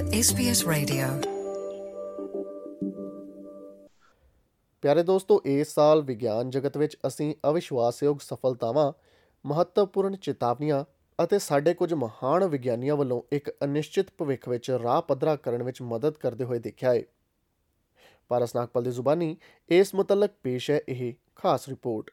SBS Radio. ਪਿਆਰੇ ਦੋਸਤੋ, ਇਸ ਸਾਲ ਵਿਗਿਆਨ ਜਗਤ ਵਿੱਚ ਅਸੀਂ ਅਵਿਸ਼ਵਾਸਯੋਗ ਸਫਲਤਾਵਾਂ, ਮਹੱਤਵਪੂਰਨ ਚੇਤਾਵਨੀਆਂ ਅਤੇ ਸਾਡੇ ਕੁਝ ਮਹਾਨ ਵਿਗਿਆਨੀਆਂ ਵੱਲੋਂ ਇੱਕ ਅਨਿਸ਼ਚਿਤ ਭਵਿੱਖ ਵਿੱਚ ਰਾਹ ਪੱਧਰਾ ਕਰਨ ਵਿੱਚ ਮਦਦ ਕਰਦੇ ਹੋਏ ਦੇਖਿਆ ਹੈ ਪਾਰਸ ਨਾਗਪਾਲ ਦੀ ਜ਼ੁਬਾਨੀ, ਇਸ ਮੁਤਲਕ ਪੇਸ਼ ਹੈ ਇਹ ਖਾਸ ਰਿਪੋਰਟ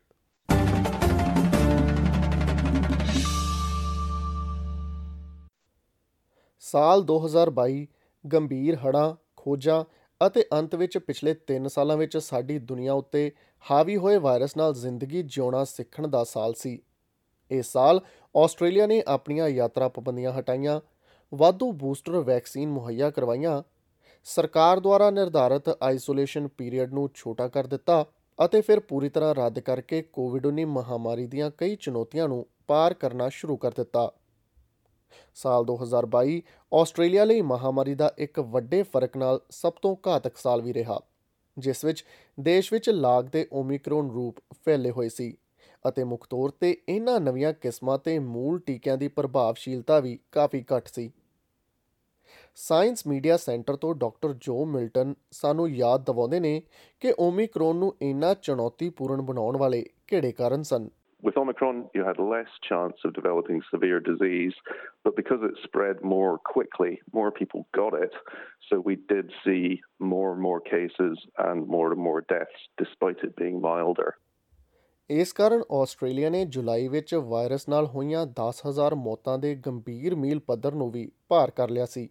ਸਾਲ 2022 ਗੰਭੀਰ ਹੜ੍ਹਾਂ, ਖੋਜਾਂ ਅਤੇ ਅੰਤ ਵਿੱਚ ਪਿਛਲੇ 3 ਸਾਲਾਂ ਵਿੱਚ ਸਾਡੀ ਦੁਨੀਆ ਉੱਤੇ ਹਾਵੀ ਹੋਏ ਵਾਇਰਸ ਨਾਲ ਜ਼ਿੰਦਗੀ ਜਿਉਣਾ ਸਿੱਖਣ ਦਾ ਸਾਲ ਸੀ। ਇਸ ਸਾਲ ਆਸਟ੍ਰੇਲੀਆ ਨੇ ਆਪਣੀਆਂ ਯਾਤਰਾ ਪਾਬੰਦੀਆਂ ਹਟਾਈਆਂ, ਵਾਧੂ ਬੂਸਟਰ ਵੈਕਸੀਨ ਮੁਹੱਈਆ ਕਰਵਾਈਆਂ, ਸਰਕਾਰ ਦੁਆਰਾ ਨਿਰਧਾਰਿਤ ਆਈਸੋਲੇਸ਼ਨ ਪੀਰੀਅਡ ਨੂੰ ਛੋਟਾ ਕਰ ਦਿੱਤਾ ਅਤੇ ਫਿਰ ਪੂਰੀ ਤਰ੍ਹਾਂ ਰੱਦ ਕਰਕੇ ਕੋਵਿਡ-19 ਮਹਾਮਾਰੀ ਦੀਆਂ ਕਈ ਚੁਣੌਤੀਆਂ ਨੂੰ ਪਾਰ ਕਰਨਾ ਸ਼ੁਰੂ ਕਰ ਦਿੱਤਾ। ਸਾਲ 2022 ਆਸਟ੍ਰੇਲੀਆ ਲਈ ਮਹਾਮਾਰੀ ਦਾ ਇੱਕ ਵੱਡੇ ਫ਼ਰਕ ਨਾਲ ਸਭ ਤੋਂ ਘਾਤਕ ਸਾਲ ਵੀ ਰਿਹਾ, ਜਿਸ ਵਿੱਚ ਦੇਸ਼ ਵਿੱਚ ਲਾਗ ਦੇ ਓਮਿਕਰੋਨ ਰੂਪ ਫੈਲੇ ਹੋਏ ਸੀ ਅਤੇ ਮੁੱਖ ਤੌਰ ਤੇ ਇਹਨਾਂ ਨਵੀਆਂ ਕਿਸਮਾਂ ਤੇ ਮੂਲ ਟੀਕਿਆਂ ਦੀ ਪ੍ਰਭਾਵਸ਼ੀਲਤਾ ਵੀ ਕਾਫੀ ਘੱਟ ਸੀ। ਸਾਇੰਸ ਮੀਡੀਆ ਸੈਂਟਰ ਤੋਂ ਡਾਕਟਰ ਜੋ ਮਿਲਟਨ ਸਾਨੂੰ ਯਾਦ ਦਿਵਾਉਂਦੇ ਨੇ ਕਿ ਓਮਿਕਰੋਨ ਨੂੰ ਇੰਨਾ ਚੁਣੌਤੀਪੂਰਨ ਬਣਾਉਣ ਵਾਲੇ ਕਿਹੜੇ ਕਾਰਨ ਸਨ। With Omicron, you had less chance of developing severe disease, but because it spread more quickly, more people got it. So we did see more and more cases and more and more deaths, despite it being milder. ਇਸ ਕਾਰਨ Australia ਨੇ ਜੁਲਾਈ ਵਿੱਚ virus ਨਾਲ ਹੋਈਆਂ 10000 ਮੌਤਾਂ ਦੇ ਗੰਭੀਰ ਮੀਲ ਪੱਧਰ ਨੂੰ ਵੀ ਪਾਰ ਕਰ ਲਿਆ ਸੀ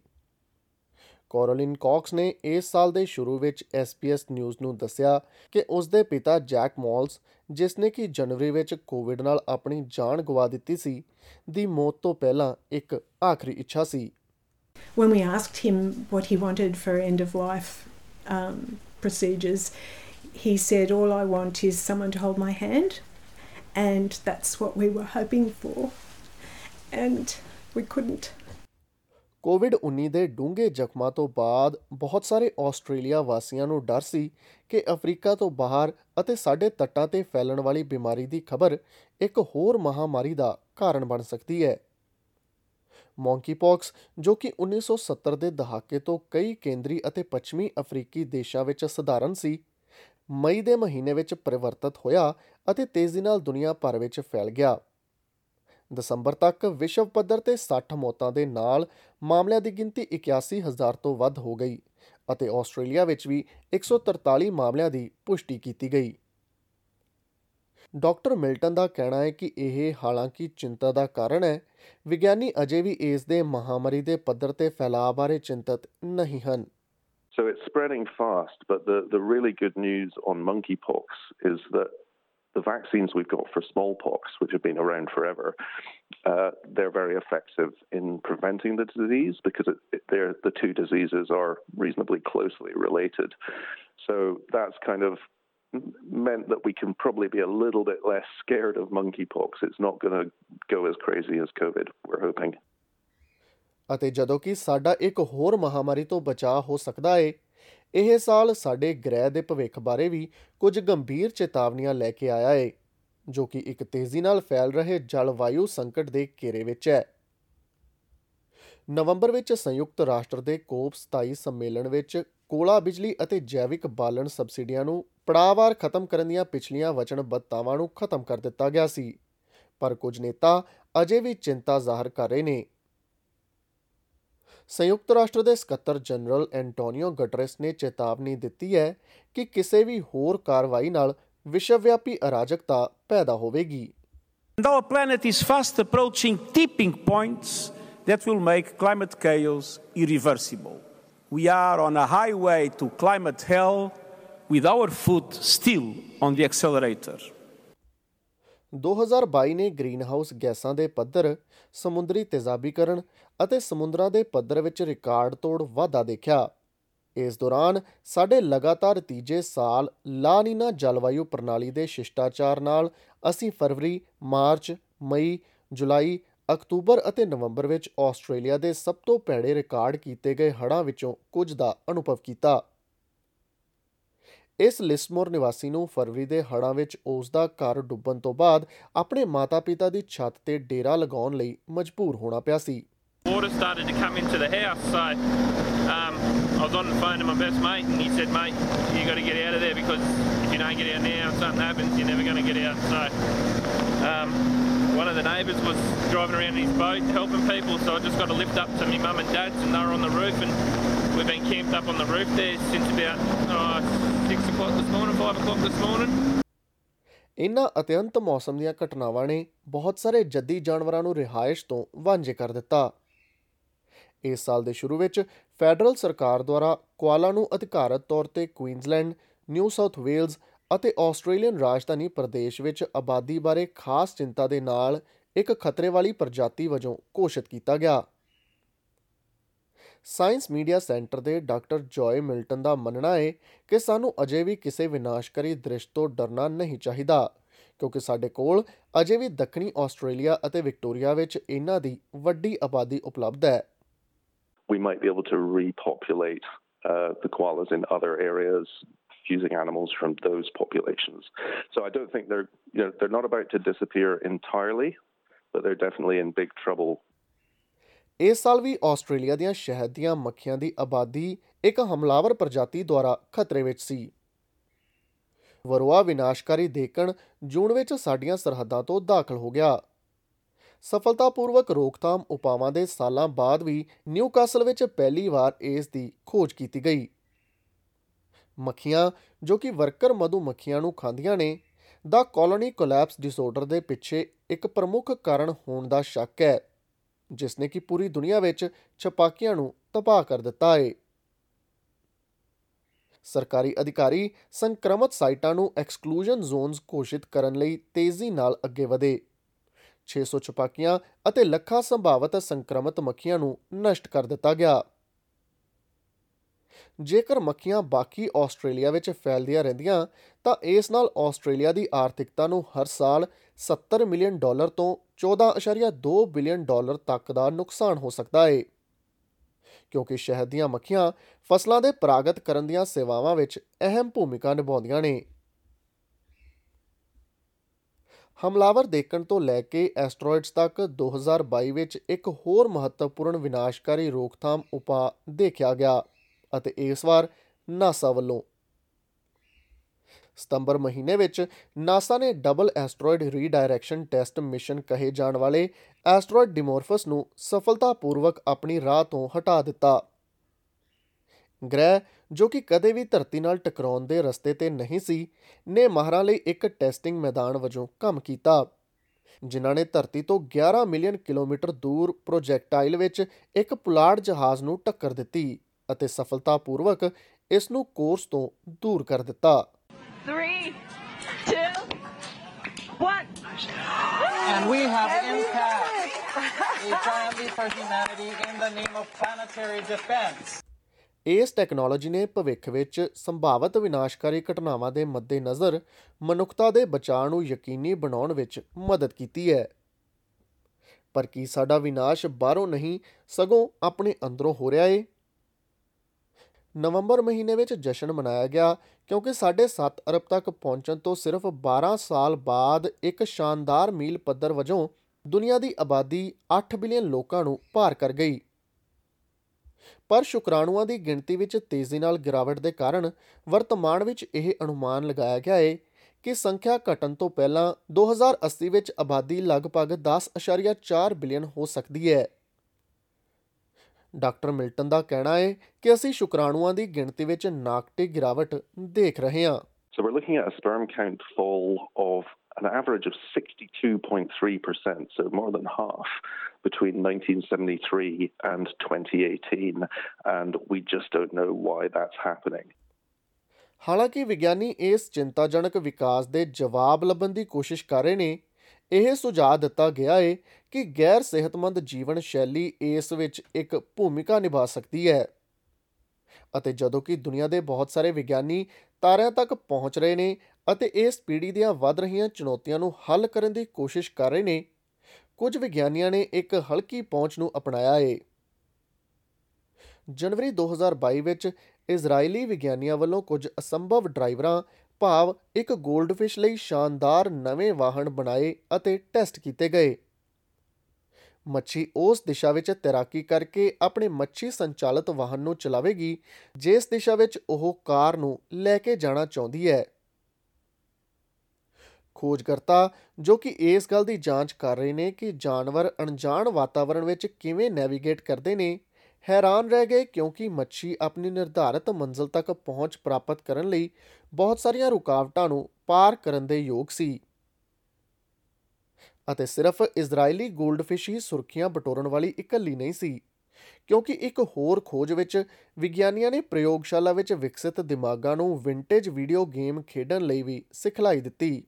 ਕੋਰੋਲਿਨ ਕਾਕਸ ਨੇ ਇਸ ਸਾਲ ਦੇ ਸ਼ੁਰੂ ਵਿੱਚ SBS ਨਿਊਜ਼ ਨੂੰ ਦੱਸਿਆ ਕਿ ਉਸ ਦੇ ਪਿਤਾ ਜੈਕ ਮੌਲਸ ਜਿਸ ਨੇ ਕਿ ਜਨਵਰੀ ਵਿੱਚ ਕੋਵਿਡ ਨਾਲ ਆਪਣੀ ਜਾਨ ਗਵਾ ਦਿੱਤੀ ਸੀ ਦੀ ਮੌਤ ਤੋਂ ਪਹਿਲਾਂ ਇੱਕ ਆਖਰੀ ਇੱਛਾ ਸੀ when we asked him what he wanted for end of life um, procedures, he said, All I want is someone to hold my hand. And that's what we were hoping for. And we couldn't. ਕੋਵਿਡ-19 ਦੇ ਡੂੰਘੇ ਜ਼ਖਮਾਂ ਤੋਂ ਬਾਅਦ ਬਹੁਤ ਸਾਰੇ Australia ਵਾਸੀਆਂ ਨੂੰ ਡਰ ਸੀ ਕਿ ਅਫਰੀਕਾ ਤੋਂ ਬਾਹਰ ਅਤੇ ਸਾਡੇ ਤੱਟਾਂ ਤੇ ਫੈਲਣ ਵਾਲੀ ਬਿਮਾਰੀ ਦੀ ਖਬਰ ਇੱਕ ਹੋਰ ਮਹਾਮਾਰੀ ਦਾ ਕਾਰਨ ਬਣ ਸਕਦੀ ਹੈ। ਮੌਂਕੀਪੌਕਸ, ਜੋ ਕਿ 1970 ਦੇ ਦਹਾਕੇ ਤੋਂ ਕਈ ਕੇਂਦਰੀ ਅਤੇ ਪੱਛਮੀ ਅਫਰੀਕੀ ਦੇਸ਼ਾਂ ਵਿੱਚ ਸਧਾਰਨ ਸੀ, ਮਈ ਦੇ ਮਹੀਨੇ ਵਿੱਚ ਪਰਿਵਰਤਿਤ ਹੋਇਆ ਅਤੇ ਤੇਜ਼ੀ ਨਾਲ ਦੁਨੀਆ ਭਰ ਵਿੱਚ ਫੈਲ ਗਿਆ। ਦਸੰਬਰ ਤੱਕ ਵਿਸ਼ਵ ਪੱਧਰ ਤੇ 60 ਮੌਤਾਂ ਦੇ ਨਾਲ ਮਾਮਲਿਆਂ ਦੀ ਗਿਣਤੀ 81000 ਤੋਂ ਵੱਧ ਹੋ ਗਈ ਅਤੇ ਆਸਟ੍ਰੇਲੀਆ ਵਿੱਚ ਵੀ 143 ਮਾਮਲਿਆਂ ਦੀ ਪੁਸ਼ਟੀ ਕੀਤੀ ਗਈ। ਡਾਕਟਰ ਮਿਲਟਨ ਦਾ ਕਹਿਣਾ ਹੈ ਕਿ ਇਹ ਹਾਲਾਂਕਿ ਚਿੰਤਾ ਦਾ ਕਾਰਨ ਹੈ। ਵਿਗਿਆਨੀ ਅਜੇ ਵੀ ਇਸ ਦੇ ਮਹਾਮਾਰੀ ਦੇ ਪੱਧਰ ਤੇ ਫੈਲਾਅ ਬਾਰੇ ਚਿੰਤਤ ਨਹੀਂ ਹਨ। So it's spreading fast, but the, the really good news on monkeypox is that the vaccines we've got for smallpox, which have been around forever, uh, they're very effective in preventing the disease because it, it, the two diseases are reasonably closely related. So that's kind of meant that we can probably be a little bit less scared of monkeypox. It's not going to go as crazy as COVID, we're hoping. ਅਤੇ ਜਦੋਂ ਕਿ ਸਾਡਾ ਇੱਕ ਹੋਰ ਮਹਾਮਾਰੀ ਤੋਂ ਬਚਾਅ ਹੋ ਸਕਦਾ ਹੈ ਇਹ ਸਾਲ ਸਾਡੇ ਗ੍ਰਹਿ ਦੇ ਭਵਿੱਖ ਬਾਰੇ ਵੀ ਕੁਝ ਗੰਭੀਰ ਚੇਤਾਵਨੀਆਂ ਲੈ ਕੇ ਆਇਆ ਹੈ ਜੋ ਕਿ ਇੱਕ ਤੇਜ਼ੀ ਨਾਲ ਫੈਲ ਰਹੇ ਜਲਵਾਯੂ ਸੰਕਟ ਦੇ ਘੇਰੇ ਵਿੱਚ ਹੈ। ਨਵੰਬਰ ਵਿੱਚ ਸੰਯੁਕਤ ਰਾਸ਼ਟਰ ਦੇ ਕੋਪ 27 ਸੰਮੇਲਨ ਵਿੱਚ ਕੋਲਾ ਬਿਜਲੀ ਅਤੇ ਜੈਵਿਕ ਬਾਲਣ ਸਬਸਿਡੀਆਂ ਨੂੰ ਪੜਾਵਾਰ ਖਤਮ ਕਰਨ ਦੀਆਂ ਪਿਛਲੀਆਂ ਵਚਨਬੱਧਤਾਵਾਂ ਨੂੰ ਖਤਮ ਕਰ ਦਿੱਤਾ ਗਿਆ ਸੀ। ਪਰ ਕੁਝ ਨੇਤਾ ਅਜੇ ਵੀ ਚਿੰਤਾ ਜ਼ਾਹਰ ਕਰ ਰਹੇ ਨੇ। ਸੰਯੁਕਤ ਰਾਸ਼ਟਰ ਦੇ ਸਕੱਤਰ ਜਨਰਲ ਐਂਟੋਨੀਓ ਗਟਰੇਸ ਨੇ ਚੇਤਾਵਨੀ ਦਿੱਤੀ ਹੈ ਕਿ ਕਿਸੇ ਵੀ ਹੋਰ ਕਾਰਵਾਈ ਨਾਲ ਵਿਸ਼ਵਵਿਆਪੀ ਅਰਾਜਕਤਾ ਪੈਦਾ ਹੋਵੇਗੀ And our planet is fast approaching tipping points that will make climate chaos irreversible. We are on a highway to climate hell with our foot still on the accelerator. 2022 ਨੇ ਗ੍ਰੀਨਹਾਊਸ ਗੈਸਾਂ ਦੇ ਪੱਧਰ ਸਮੁੰਦਰੀ ਤੇਜ਼ਾਬੀਕਰਨ ਅਤੇ ਸਮੁੰਦਰਾਂ ਦੇ ਪੱਧਰ ਵਿੱਚ ਰਿਕਾਰਡ ਤੋੜ ਵਾਧਾ ਦੇਖਿਆ ਇਸ ਦੌਰਾਨ ਸਾਡੇ ਲਗਾਤਾਰ ਤੀਜੇ ਸਾਲ ਲਾਨੀਨਾ ਜਲਵਾਯੂ ਪ੍ਰਣਾਲੀ ਦੇ ਸ਼ਿਸ਼ਟਾਚਾਰ ਨਾਲ ਅਸੀਂ ਫਰਵਰੀ, ਮਾਰਚ, ਮਈ, ਜੁਲਾਈ, ਅਕਤੂਬਰ ਅਤੇ ਨਵੰਬਰ ਵਿੱਚ ਆਸਟ੍ਰੇਲੀਆ ਦੇ ਸਭ ਤੋਂ ਭੈੜੇ ਰਿਕਾਰਡ ਕੀਤੇ ਗਏ ਹੜ੍ਹਾਂ ਵਿੱਚੋਂ ਕੁਝ ਦਾ ਅਨੁਭਵ ਕੀਤਾ। ਇਸ ਲਿਸਮੋਰ ਨਿਵਾਸੀ ਨੂੰ ਫਰਵਰੀ ਦੇ ਹੜ੍ਹਾਂ ਵਿੱਚ ਉਸ ਦਾ ਘਰ ਡੁੱਬਣ ਤੋਂ ਬਾਅਦ ਆਪਣੇ ਮਾਤਾ-ਪਿਤਾ ਦੀ ਛੱਤ ਤੇ ਡੇਰਾ ਲਗਾਉਣ ਲਈ ਮਜਬੂਰ ਹੋਣਾ ਪਿਆ ਸੀ। Water started to come into the house, so um, I was on the phone to my best mate, and he said, "Mate, you got to get out of there because if you don't get out now, and something happens, you're never going to get out." So, um, one of the neighbours was driving around in his boat helping people, so I just got a lift up to my mum and dad's, and they were on the roof, and we've been camped up on the roof there since about oh, six o'clock this morning, five o'clock this morning. ਇਨ੍ਹਾਂ ਅਤਿਅੰਤ ਮੌਸਮ ਦੀਆਂ ਘਟਨਾਵਾਂ ਨੇ ਬਹੁਤ ਸਾਰੇ ਜੱਦੀ ਜਾਨਵਰਾਂ ਨੂੰ ਰਿਹਾਇਸ਼ ਤੋਂ ਵਾਂਝੇ ਕਰ ਦਿੱਤਾ ਇਸ ਸਾਲ ਦੇ ਸ਼ੁਰੂ ਵਿੱਚ ਫੈਡਰਲ ਸਰਕਾਰ ਦੁਆਰਾ ਕੁਆਲਾ ਨੂੰ ਅਧਿਕਾਰਤ ਤੌਰ ਤੇ ਕੁਈਨਜ਼ਲੈਂਡ, ਨਿਊ ਸਾਊਥ ਵੇਲਜ਼ ਅਤੇ ਆਸਟ੍ਰੇਲੀਅਨ ਰਾਜਧਾਨੀ ਪ੍ਰਦੇਸ਼ ਵਿੱਚ ਆਬਾਦੀ ਬਾਰੇ ਖਾਸ ਚਿੰਤਾ ਦੇ ਨਾਲ ਇੱਕ ਖਤਰੇ ਵਾਲੀ ਪ੍ਰਜਾਤੀ ਵਜੋਂ ਘੋਸ਼ਿਤ ਕੀਤਾ ਗਿਆ। ਸਾਇੰਸ ਮੀਡੀਆ ਸੈਂਟਰ ਦੇ ਡਾਕਟਰ ਜੋਏ ਮਿਲਟਨ ਦਾ ਮੰਨਣਾ ਹੈ ਕਿ ਸਾਨੂੰ ਅਜੇ ਵੀ ਕਿਸੇ ਵਿਨਾਸ਼ਕਾਰੀ ਦ੍ਰਿਸ਼ ਤੋਂ ਡਰਨਾ ਨਹੀਂ ਚਾਹੀਦਾ ਕਿਉਂਕਿ ਸਾਡੇ ਕੋਲ ਅਜੇ ਵੀ ਦੱਖਣੀ ਆਸਟ੍ਰੇਲੀਆ ਅਤੇ ਵਿਕਟੋਰੀਆ ਵਿੱਚ ਇਹਨਾਂ ਦੀ ਵੱਡੀ ਆਬਾਦੀ ਉਪਲਬਧ ਹੈ। We might be able to repopulate uh, the koalas in other areas using animals from those populations. So I don't think they're you know they're not about to disappear entirely, but they're definitely in big trouble. ਇਸ ਸਾਲ ਵੀ Australia ਦੀਆਂ ਸ਼ਹਿਦ ਦੀਆਂ ਮੱਖੀਆਂ ਦੀ ਆਬਾਦੀ ਇੱਕ ਹਮਲਾਵਰ ਪ੍ਰਜਾਤੀ ਦੁਆਰਾ ਖਤਰੇ ਵਿੱਚ ਸੀ। ਵਰੋਆ ਵਿਨਾਸ਼ਕਾਰੀ ਦੇਖਣ ਜੂਨ ਵਿੱਚ ਸਾਡੀਆਂ ਸਰਹੱਦਾਂ ਤੋਂ ਦਾਖਲ ਹੋ ਗਿਆ। ਸਫਲਤਾਪੂਰਵਕ ਰੋਕਥਾਮ ਉਪਾਵਾਂ ਦੇ ਸਾਲਾਂ ਬਾਅਦ ਵੀ ਨਿਊਕਾਸਲ ਵਿੱਚ ਪਹਿਲੀ ਵਾਰ ਇਸ ਦੀ ਖੋਜ ਕੀਤੀ ਗਈ। ਮੱਖੀਆਂ, ਜੋ ਕਿ ਵਰਕਰ ਮਧੂ ਮੱਖੀਆਂ ਨੂੰ ਖਾਂਦੀਆਂ ਨੇ, ਦਾ ਕਾਲੋਨੀ ਕੋਲੈਪਸ ਡਿਸਆਰਡਰ ਦੇ ਪਿੱਛੇ ਇੱਕ ਪ੍ਰਮੁੱਖ ਕਾਰਨ ਹੋਣ ਦਾ ਸ਼ੱਕ ਹੈ, ਜਿਸ ਨੇ ਕਿ ਪੂਰੀ ਦੁਨੀਆ ਵਿੱਚ ਛਪਾਕੀਆਂ ਨੂੰ ਤਬਾਹ ਕਰ ਦਿੱਤਾ ਹੈ। ਸਰਕਾਰੀ ਅਧਿਕਾਰੀ ਸੰਕਰਮਤ ਸਾਈਟਾਂ ਨੂੰ ਐਕਸਕਲੂਜਨ ਜ਼ੋਨਸ ਘੋਸ਼ਿਤ ਕਰਨ ਲਈ ਤੇਜ਼ੀ ਨਾਲ ਅੱਗੇ ਵਧੇ। 600 ਛਪਾਕੀਆਂ ਅਤੇ ਲੱਖਾਂ ਸੰਭਾਵਤ ਸੰਕਰਮਤ ਮੱਖੀਆਂ ਨੂੰ ਨਸ਼ਟ ਕਰ ਦਿੱਤਾ ਗਿਆ। ਜੇਕਰ ਮੱਖੀਆਂ ਬਾਕੀ ਆਸਟ੍ਰੇਲੀਆ ਵਿੱਚ ਫੈਲਦੀਆਂ ਰਹਿੰਦੀਆਂ, ਤਾਂ ਇਸ ਨਾਲ ਆਸਟ੍ਰੇਲੀਆ ਦੀ ਆਰਥਿਕਤਾ ਨੂੰ ਹਰ ਸਾਲ 70 ਮਿਲੀਅਨ ਡਾਲਰ ਤੋਂ 14.2 ਬਿਲੀਅਨ ਡਾਲਰ ਤੱਕ ਦਾ ਨੁਕਸਾਨ ਹੋ ਸਕਦਾ ਹੈ ਕਿਉਂਕਿ ਸ਼ਹਿਦ ਦੀਆਂ ਮੱਖੀਆਂ ਫਸਲਾਂ ਦੇ ਪਰਾਗਤ ਕਰਨ ਦੀਆਂ ਸੇਵਾਵਾਂ ਵਿੱਚ ਅਹਿਮ ਭੂਮਿਕਾ ਨਿਭਾਉਂਦੀਆਂ ਨੇ। ਹਮਲਾਵਰ ਦੇਖਣ ਤੋਂ ਲੈ ਕੇ ਐਸਟਰੋਇਡਸ ਤੱਕ 2022 ਵਿੱਚ ਇੱਕ ਹੋਰ ਮਹੱਤਵਪੂਰਨ ਵਿਨਾਸ਼ਕਾਰੀ ਰੋਕਥਾਮ ਉਪਾਅ ਦੇਖਿਆ ਗਿਆ ਅਤੇ ਇਸ ਵਾਰ ਨਾਸਾ ਵੱਲੋਂ ਸਤੰਬਰ ਮਹੀਨੇ ਵਿੱਚ ਨਾਸਾ ਨੇ double asteroid redirection test mission ਕਹੇ ਜਾਣ ਵਾਲੇ ਐਸਟਰੋਇਡ ਡਿਮੋਰਫਸ ਨੂੰ ਸਫਲਤਾਪੂਰਵਕ ਆਪਣੀ ਰਾਹ ਤੋਂ ਹਟਾ ਦਿੱਤਾ। ਗ੍ਰਹਿ ਜੋ ਕਿ ਕਦੇ ਵੀ ਧਰਤੀ ਨਾਲ ਟਕਰਾਉਣ ਦੇ ਰਸਤੇ ਤੇ ਨਹੀਂ ਸੀ ਨੇ ਮਾਹਰਾਂ ਲਈ ਇੱਕ ਟੈਸਟਿੰਗ ਮੈਦਾਨ ਵਜੋਂ ਕੰਮ ਕੀਤਾ ਜਿਨ੍ਹਾਂ ਨੇ ਧਰਤੀ ਤੋਂ 11 ਮਿਲੀਅਨ ਕਿਲੋਮੀਟਰ ਦੂਰ ਪ੍ਰੋਜੈਕਟਾਈਲ ਵਿੱਚ ਇੱਕ ਪੁਲਾੜ ਜਹਾਜ਼ ਨੂੰ ਟੱਕਰ ਦਿੱਤੀ ਅਤੇ ਸਫਲਤਾਪੂਰਵਕ ਇਸ ਨੂੰ ਕੋਰਸ ਤੋਂ ਦੂਰ ਕਰ ਦਿੱਤਾ। Three, two, one. And we have impact equality for humanity in the name of planetary defense. ਇਸ ਟੈਕਨੋਲੋਜੀ ਨੇ ਭਵਿੱਖ ਵਿੱਚ ਸੰਭਾਵਤ ਵਿਨਾਸ਼ਕਾਰੀ ਘਟਨਾਵਾਂ ਦੇ ਮੱਦੇਨਜ਼ਰ ਮਨੁੱਖਤਾ ਦੇ ਬਚਾਅ ਨੂੰ ਯਕੀਨੀ ਬਣਾਉਣ ਵਿੱਚ ਮਦਦ ਕੀਤੀ ਹੈ। ਪਰ ਕੀ ਸਾਡਾ ਵਿਨਾਸ਼ ਬਾਹਰੋਂ ਨਹੀਂ, ਸਗੋਂ ਆਪਣੇ ਅੰਦਰੋਂ ਹੋ ਰਿਹਾ ਹੈ? ਨਵੰਬਰ ਮਹੀਨੇ ਵਿੱਚ ਜਸ਼ਨ ਮਨਾਇਆ ਗਿਆ, ਕਿਉਂਕਿ ਸਾਡੇ 7 ਅਰਬ ਤੱਕ ਪਹੁੰਚਣ ਤੋਂ ਸਿਰਫ 12 ਸਾਲ ਬਾਅਦ ਇੱਕ ਸ਼ਾਨਦਾਰ ਮੀਲ ਪੱਧਰ ਵਜੋਂ ਦੁਨੀਆ ਦੀ ਆਬਾਦੀ 8 ਬਿਲੀਅਨ ਲੋਕਾਂ ਨੂੰ ਪਾਰ ਕਰ ਗਈ। ਪਰ ਸ਼ੁਕਰਾਣੂਆਂ ਦੀ ਗਿਣਤੀ ਵਿੱਚ ਤੇਜ਼ੀ ਨਾਲ ਗਿਰਾਵਟ ਦੇ ਕਾਰਨ ਵਰਤਮਾਨ ਵਿੱਚ ਇਹ ਅਨੁਮਾਨ ਲਗਾਇਆ ਗਿਆ ਹੈ ਕਿ ਸੰਖਿਆ ਘਟਣ ਤੋਂ ਪਹਿਲਾਂ 2080 ਵਿੱਚ ਆਬਾਦੀ ਲਗਭਗ 10.4 ਬਿਲੀਅਨ ਹੋ ਸਕਦੀ ਹੈ। ਡਾਕਟਰ ਮਿਲਟਨ ਦਾ ਕਹਿਣਾ ਹੈ ਕਿ ਅਸੀਂ ਸ਼ੁਕਰਾਣੂਆਂ ਦੀ ਗਿਣਤੀ ਵਿੱਚ ਨਾਕਟੀ ਗਿਰਾਵਟ ਦੇਖ ਰਹੇ ਹਾਂ। So we're looking at a sperm count fall of an average of 62.3%, so more than half between 1973 and 2018, and we just don't know why that's happening. ਹਾਲਾਂਕਿ ਵਿਗਿਆਨੀ ਇਸ ਚਿੰਤਾਜਨਕ ਵਿਕਾਸ ਦੇ ਜਵਾਬ ਲੱਭਣ ਦੀ ਕੋਸ਼ਿਸ਼ ਕਰ ਰਹੇ ਨੇ। ਇਹ ਸੁਝਾਅ ਦਿੱਤਾ ਗਿਆ ਹੈ ਕਿ ਗੈਰ ਸਿਹਤਮੰਦ ਜੀਵਨ ਸ਼ੈਲੀ ਇਸ ਵਿੱਚ ਇੱਕ ਭੂਮਿਕਾ ਨਿਭਾ ਸਕਦੀ ਹੈ। ਅਤੇ ਜਦੋਂ ਕਿ ਦੁਨੀਆ ਦੇ ਬਹੁਤ ਸਾਰੇ ਵਿਗਿਆਨੀ ਤਾਰਿਆਂ ਤੱਕ ਪਹੁੰਚ ਰਹੇ ਨੇ ਅਤੇ ਇਸ ਪੀੜ੍ਹੀ ਦੀਆਂ ਵੱਧ ਰਹੀਆਂ ਚੁਣੌਤੀਆਂ ਨੂੰ ਹੱਲ ਕਰਨ ਦੀ ਕੋਸ਼ਿਸ਼ ਕਰ ਰਹੇ ਨੇ, ਕੁਝ ਵਿਗਿਆਨੀਆਂ ਨੇ ਇੱਕ ਹਲਕੀ ਪਹੁੰਚ ਨੂੰ ਅਪਣਾਇਆ ਹੈ ਜਨਵਰੀ 2022 ਵਿੱਚ ਇਜ਼ਰਾਈਲੀ ਵਿਗਿਆਨੀਆਂ ਵੱਲੋਂ ਕੁਝ ਅਸੰਭਵ ਡਰਾਈਵਰਾਂ ਭਾਵ ਇੱਕ ਗੋਲਡਫਿਸ਼ ਲਈ ਸ਼ਾਨਦਾਰ ਨਵੇਂ ਵਾਹਨ ਬਣਾਏ ਅਤੇ ਟੈਸਟ ਕੀਤੇ ਗਏ। ਮੱਛੀ ਉਸ ਦਿਸ਼ਾ ਵਿੱਚ ਤੈਰਾਕੀ ਕਰਕੇ ਆਪਣੇ ਮੱਛੀ ਸੰਚਾਲਿਤ ਵਾਹਨ ਨੂੰ ਚਲਾਵੇਗੀ, ਜਿਸ ਦਿਸ਼ਾ ਵਿੱਚ ਉਹ ਕਾਰ ਨੂੰ ਲੈ ਕੇ ਜਾਣਾ ਚਾਹੁੰਦੀ ਹੈ। ਖੋਜਕਰਤਾ, ਜੋ ਕਿ ਇਸ ਗੱਲ ਦੀ ਜਾਂਚ ਕਰ ਰਹੇ ਨੇ ਕਿ ਜਾਨਵਰ ਅਣਜਾਣ ਵਾਤਾਵਰਣ ਵਿੱਚ ਕਿਵੇਂ ਨੈਵੀਗੇਟ ਕਰਦੇ ਨੇ, ਹੈਰਾਨ ਰਹਿ ਗਏ ਕਿਉਂਕਿ ਮੱਛੀ ਆਪਣੀ ਨਿਰਧਾਰਤ ਮੰਜ਼ਿਲ ਤੱਕ ਪਹੁੰਚ ਪ੍ਰਾਪਤ ਕਰਨ ਲਈ ਬਹੁਤ ਸਾਰੀਆਂ ਰੁਕਾਵਟਾਂ ਨੂੰ ਪਾਰ ਕਰਨ ਦੇ ਯੋਗ ਸੀ। ਅਤੇ ਸਿਰਫ ਇਜ਼ਰਾਈਲੀ ਗੋਲਡਫਿਸ਼ ਹੀ ਸੁਰਖੀਆਂ ਬਟੋਰਨ ਵਾਲੀ ਇਕੱਲੀ ਨਹੀਂ ਸੀ, ਕਿਉਂਕਿ ਇੱਕ ਹੋਰ ਖੋਜ ਵਿੱਚ ਵਿਗਿਆਨੀਆਂ ਨੇ ਪ੍ਰਯੋਗਸ਼ਾਲਾ ਵਿੱਚ ਵਿਕਸਿਤ ਦਿਮਾਗਾਂ ਨੂੰ ਵਿੰਟੇਜ ਵੀਡੀਓ ਗੇਮ ਖੇਡਣ ਲਈ ਵੀ ਸਿਖਲਾਈ ਦਿੱਤੀ।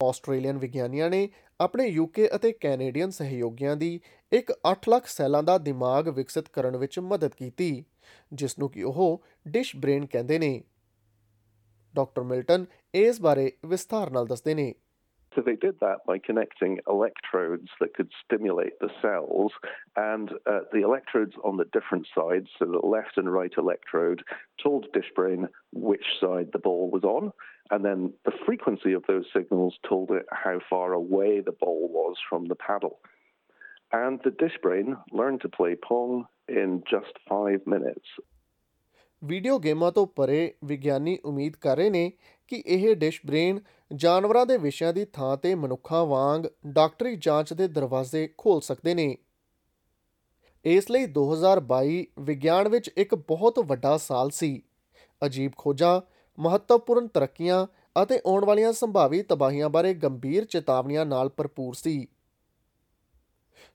ਆਸਟ੍ਰੇਲੀਅਨ ਵਿਗਿਆਨੀਆਂ ਨੇ ਆਪਣੇ ਯੂਕੇ ਅਤੇ ਕੈਨੇਡੀਅਨ ਸਹਿਯੋਗੀਆਂ ਦੀ ਇੱਕ 8 ਲੱਖ ਸੈੱਲਾਂ ਦਾ ਦਿਮਾਗ ਵਿਕਸਿਤ ਕਰਨ ਵਿੱਚ ਮਦਦ ਕੀਤੀ, ਜਿਸ ਨੂੰ ਕਿ ਉਹ ਡਿਸ਼ ਬ੍ਰੇਨ ਕਹਿੰਦੇ ਨੇ। ਡਾਕਟਰ ਮਿਲਟਨ ਇਸ ਬਾਰੇ ਵਿਸਥਾਰ ਨਾਲ ਦੱਸਦੇ ਨੇ। So they did that by connecting electrodes that could stimulate the cells, and uh, the electrodes on the different sides, so the left and right electrode, told DishBrain which side the ball was on, and then the frequency of those signals told it how far away the ball was from the paddle. And the DishBrain learned to play Pong in just five minutes. Video ਗੇਮਾਂ ਤੋਂ ਪਰੇ ਵਿਗਿਆਨੀ ਉਮੀਦ ਕਰ ਰਹੇ ਨੇ ਕਿ ਇਹ ਡਿਸ਼ ਬ੍ਰੇਨ ਜਾਨਵਰਾਂ ਦੇ ਵਿਸ਼ਿਆਂ ਦੀ ਥਾਂ ਤੇ ਮਨੁੱਖਾਂ ਵਾਂਗ ਡਾਕਟਰੀ ਜਾਂਚ ਦੇ ਦਰਵਾਜ਼ੇ ਖੋਲ ਸਕਦੇ ਨੇ। ਇਸ ਲਈ 2022 ਵਿਗਿਆਨ ਵਿੱਚ ਇੱਕ ਬਹੁਤ ਵੱਡਾ ਸਾਲ ਸੀ। ਅਜੀਬ ਖੋਜਾਂ, ਮਹੱਤਵਪੂਰਨ ਤਰੱਕੀਆਂ ਅਤੇ ਆਉਣ ਵਾਲੀਆਂ ਸੰਭਾਵੀ ਤਬਾਹੀਆਂ ਬਾਰੇ ਗੰਭੀਰ ਚੇਤਾਵਨੀਆਂ ਨਾਲ ਭਰਪੂਰ ਸੀ।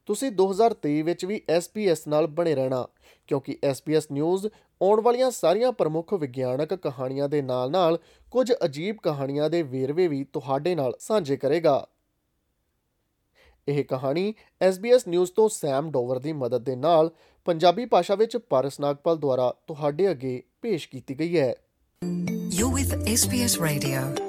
ਤੁਸੀਂ 2023 ਵਿੱਚ ਵੀ SBS ਨਾਲ ਬਣੇ ਰਹਿਣਾ, ਕਿਉਂਕਿ SBS ਨਿਊਜ਼ ਆਉਣ ਵਾਲੀਆਂ ਸਾਰੀਆਂ ਪ੍ਰਮੁੱਖ ਵਿਗਿਆਨਕ ਕਹਾਣੀਆਂ ਦੇ ਨਾਲ-ਨਾਲ ਕੁਝ ਅਜੀਬ ਕਹਾਣੀਆਂ ਦੇ ਵੇਰਵੇ ਵੀ ਤੁਹਾਡੇ ਨਾਲ ਸਾਂਝੇ ਕਰੇਗਾ ਇਹ ਕਹਾਣੀ SBS ਨਿਊਜ਼ ਤੋਂ ਸੈਮ ਡੋਵਰ ਦੀ ਮਦਦ ਦੇ ਨਾਲ ਪੰਜਾਬੀ ਭਾਸ਼ਾ ਵਿੱਚ ਪਾਰਸ ਨਾਗਪਾਲ ਦੁਆਰਾ ਤੁਹਾਡੇ ਅੱਗੇ ਪੇਸ਼ ਕੀਤੀ ਗਈ ਹੈ You're with SBS Radio.